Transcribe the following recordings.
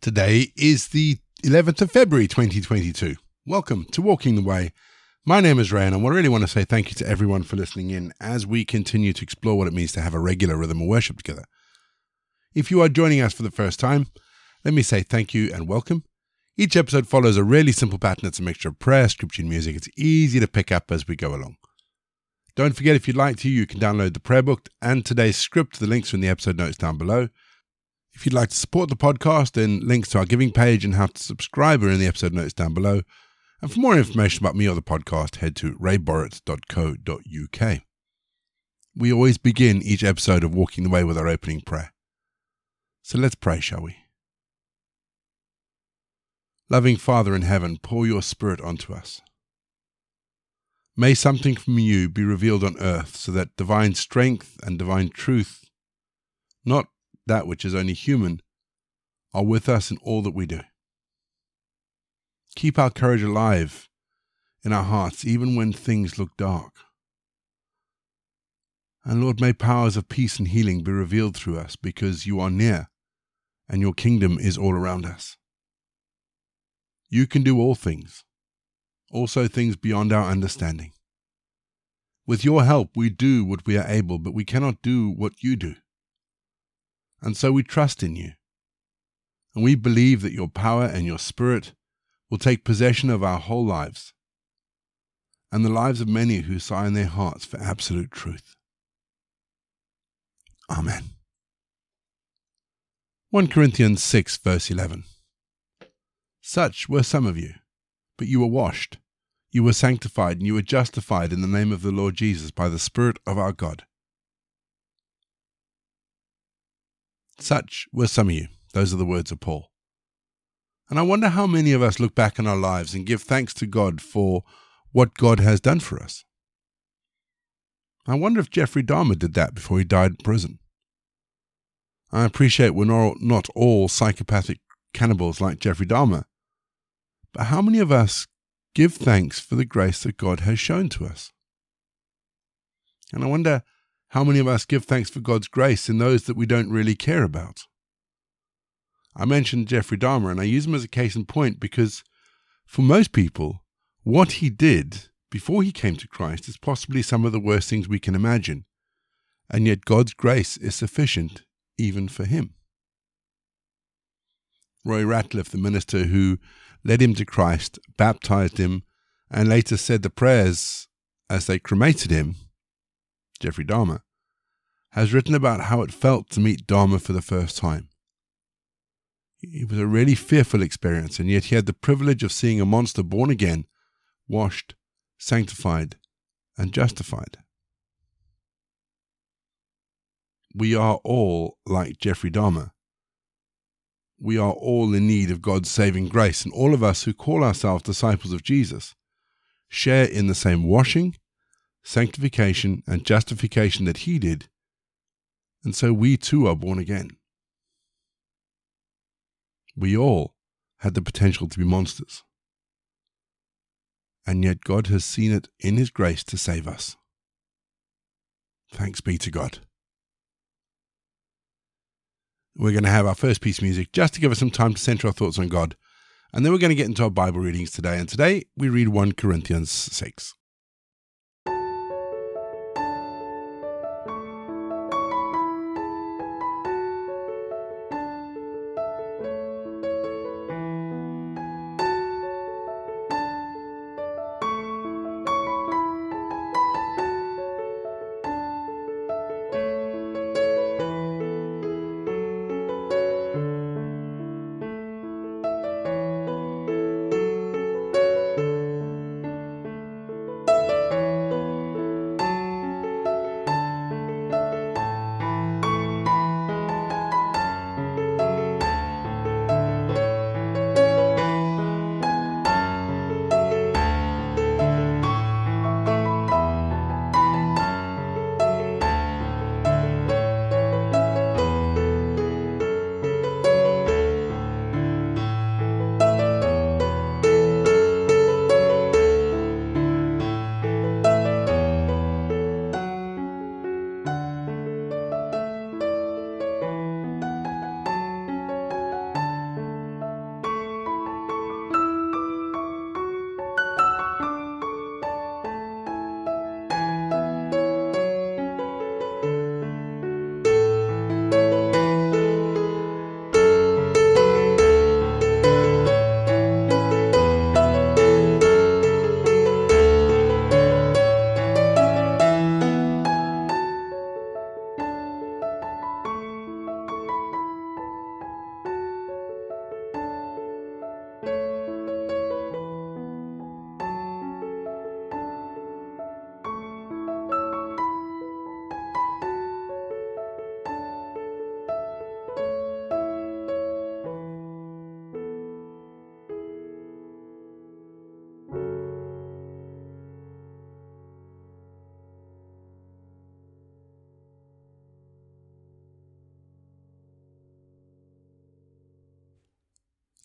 Today is the 11th of February 2022. Welcome to Walking the Way. My name is Ray, and I really want to say thank you to everyone for listening in as we continue to explore what it means to have a regular rhythm of worship together. If you are joining us for the first time, let me say thank you and welcome. Each episode follows a really simple pattern. It's a mixture of prayer, scripture, and music. It's easy to pick up as we go along. Don't forget, if you'd like to, you can download the prayer book and today's script. The links are in the episode notes down below. If you'd like to support the podcast, then links to our giving page and how to subscribe are in the episode notes down below. And for more information about me or the podcast, head to rayborrett.co.uk. We always begin each episode of Walking the Way with our opening prayer. So let's pray, shall we? Loving Father in heaven, pour your Spirit onto us. May something from you be revealed on earth so that divine strength and divine truth, not that which is only human, are with us in all that we do. Keep our courage alive in our hearts, even when things look dark. And Lord, may powers of peace and healing be revealed through us because you are near and your kingdom is all around us. You can do all things, also things beyond our understanding. With your help, we do what we are able, but we cannot do what you do. And so we trust in you. And we believe that your power and your spirit will take possession of our whole lives and the lives of many who sigh in their hearts for absolute truth. Amen. 1 Corinthians 6, verse 11. Such were some of you, but you were washed, you were sanctified, and you were justified in the name of the Lord Jesus by the Spirit of our God. Such were some of you. Those are the words of Paul. And I wonder how many of us look back in our lives and give thanks to God for what God has done for us. I wonder if Jeffrey Dahmer did that before he died in prison. I appreciate we're not all psychopathic cannibals like Jeffrey Dahmer, but how many of us give thanks for the grace that God has shown to us? And I wonder how many of us give thanks for God's grace in those that we don't really care about? I mentioned Jeffrey Dahmer, and I use him as a case in point because for most people, what he did before he came to Christ is possibly some of the worst things we can imagine. And yet God's grace is sufficient even for him. Roy Ratcliff, the minister who led him to Christ, baptized him, and later said the prayers as they cremated him, Jeffrey Dahmer, has written about how it felt to meet Dahmer for the first time. It was a really fearful experience, and yet he had the privilege of seeing a monster born again, washed, sanctified, and justified. We are all like Jeffrey Dahmer. We are all in need of God's saving grace, and all of us who call ourselves disciples of Jesus share in the same washing, sanctification, and justification that he did, and so we too are born again. We all had the potential to be monsters. And yet God has seen it in His grace to save us. Thanks be to God. We're going to have our first piece of music just to give us some time to center our thoughts on God. And then we're going to get into our Bible readings today. And today we read 1 Corinthians 6.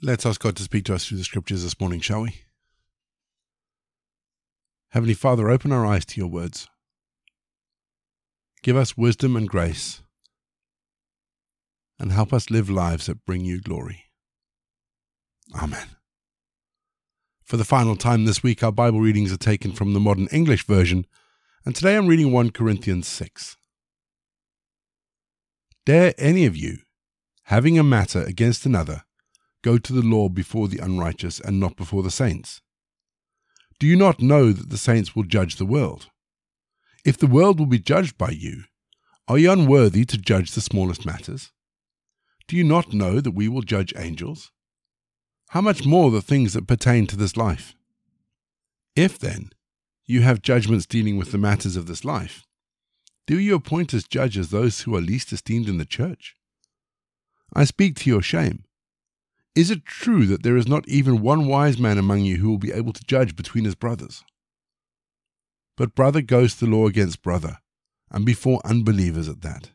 Let's ask God to speak to us through the scriptures this morning, shall we? Heavenly Father, open our eyes to your words. Give us wisdom and grace, and help us live lives that bring you glory. Amen. For the final time this week, our Bible readings are taken from the Modern English Version, and today I'm reading 1 Corinthians 6. Dare any of you, having a matter against another, go to the law before the unrighteous and not before the saints? Do you not know that the saints will judge the world? If the world will be judged by you, are you unworthy to judge the smallest matters? Do you not know that we will judge angels? How much more the things that pertain to this life? If, then, you have judgments dealing with the matters of this life, do you appoint as judges those who are least esteemed in the church? I speak to your shame. Is it true that there is not even one wise man among you who will be able to judge between his brothers? But brother goes to law against brother, and before unbelievers at that.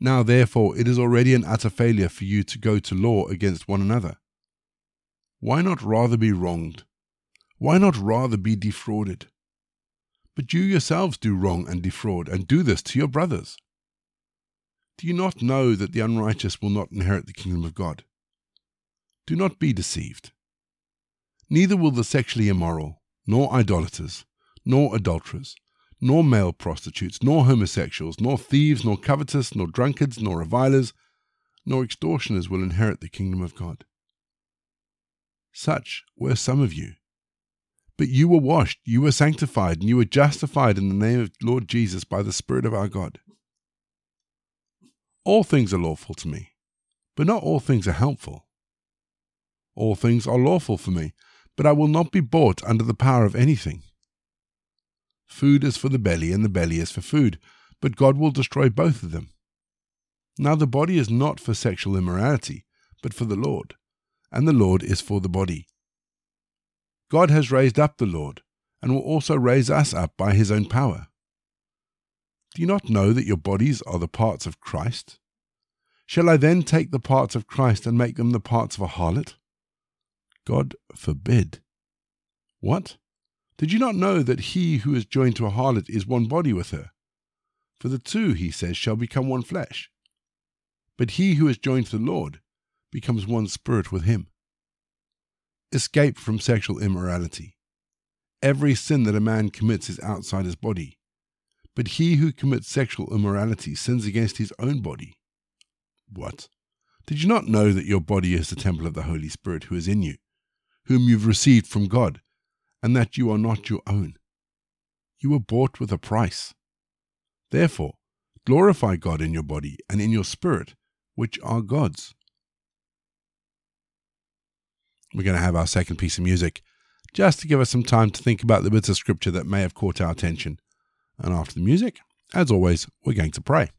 Now, therefore, it is already an utter failure for you to go to law against one another. Why not rather be wronged? Why not rather be defrauded? But you yourselves do wrong and defraud, and do this to your brothers. Do you not know that the unrighteous will not inherit the kingdom of God? Do not be deceived. Neither will the sexually immoral, nor idolaters, nor adulterers, nor male prostitutes, nor homosexuals, nor thieves, nor covetous, nor drunkards, nor revilers, nor extortioners will inherit the kingdom of God. Such were some of you. But you were washed, you were sanctified, and you were justified in the name of Lord Jesus by the Spirit of our God. All things are lawful to me, but not all things are helpful. All things are lawful for me, but I will not be bought under the power of anything. Food is for the belly, and the belly is for food, but God will destroy both of them. Now the body is not for sexual immorality, but for the Lord, and the Lord is for the body. God has raised up the Lord, and will also raise us up by his own power. Do you not know that your bodies are the parts of Christ? Shall I then take the parts of Christ and make them the parts of a harlot? God forbid. What? Did you not know that he who is joined to a harlot is one body with her? For the two, he says, shall become one flesh. But he who is joined to the Lord becomes one spirit with him. Escape from sexual immorality. Every sin that a man commits is outside his body, but he who commits sexual immorality sins against his own body. What? Did you not know that your body is the temple of the Holy Spirit who is in you, whom you've received from God, and that you are not your own? You were bought with a price. Therefore, glorify God in your body and in your spirit, which are God's. We're going to have our second piece of music, just to give us some time to think about the bits of scripture that may have caught our attention. And after the music, as always, we're going to pray.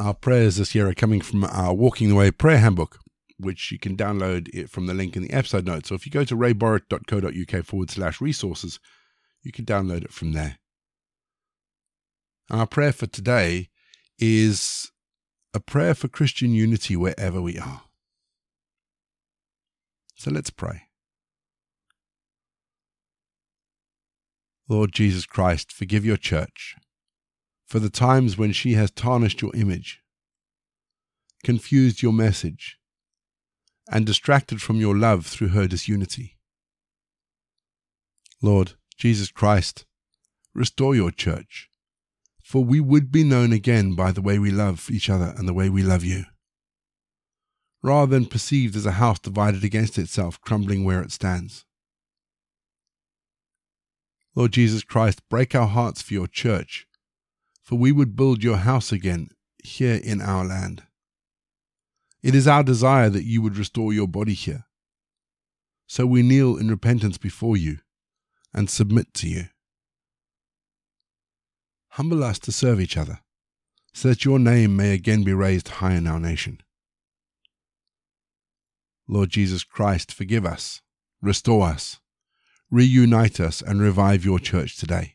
Our prayers this year are coming from our Walking the Way prayer handbook, which you can download it from the link in the episode notes. So if you go to rayborrett.co.uk forward slash resources, you can download it from there. Our prayer for today is a prayer for Christian unity wherever we are. So let's pray. Lord Jesus Christ, forgive your church for the times when she has tarnished your image, confused your message, and distracted from your love through her disunity. Lord Jesus Christ, restore your church, for we would be known again by the way we love each other and the way we love you, rather than perceived as a house divided against itself, crumbling where it stands. Lord Jesus Christ, break our hearts for your church, for we would build your house again here in our land. It is our desire that you would restore your body here. So we kneel in repentance before you and submit to you. Humble us to serve each other, so that your name may again be raised high in our nation. Lord Jesus Christ, forgive us, restore us, reunite us, and revive your church today,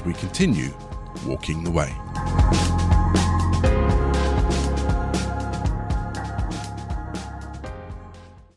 as we continue walking the way.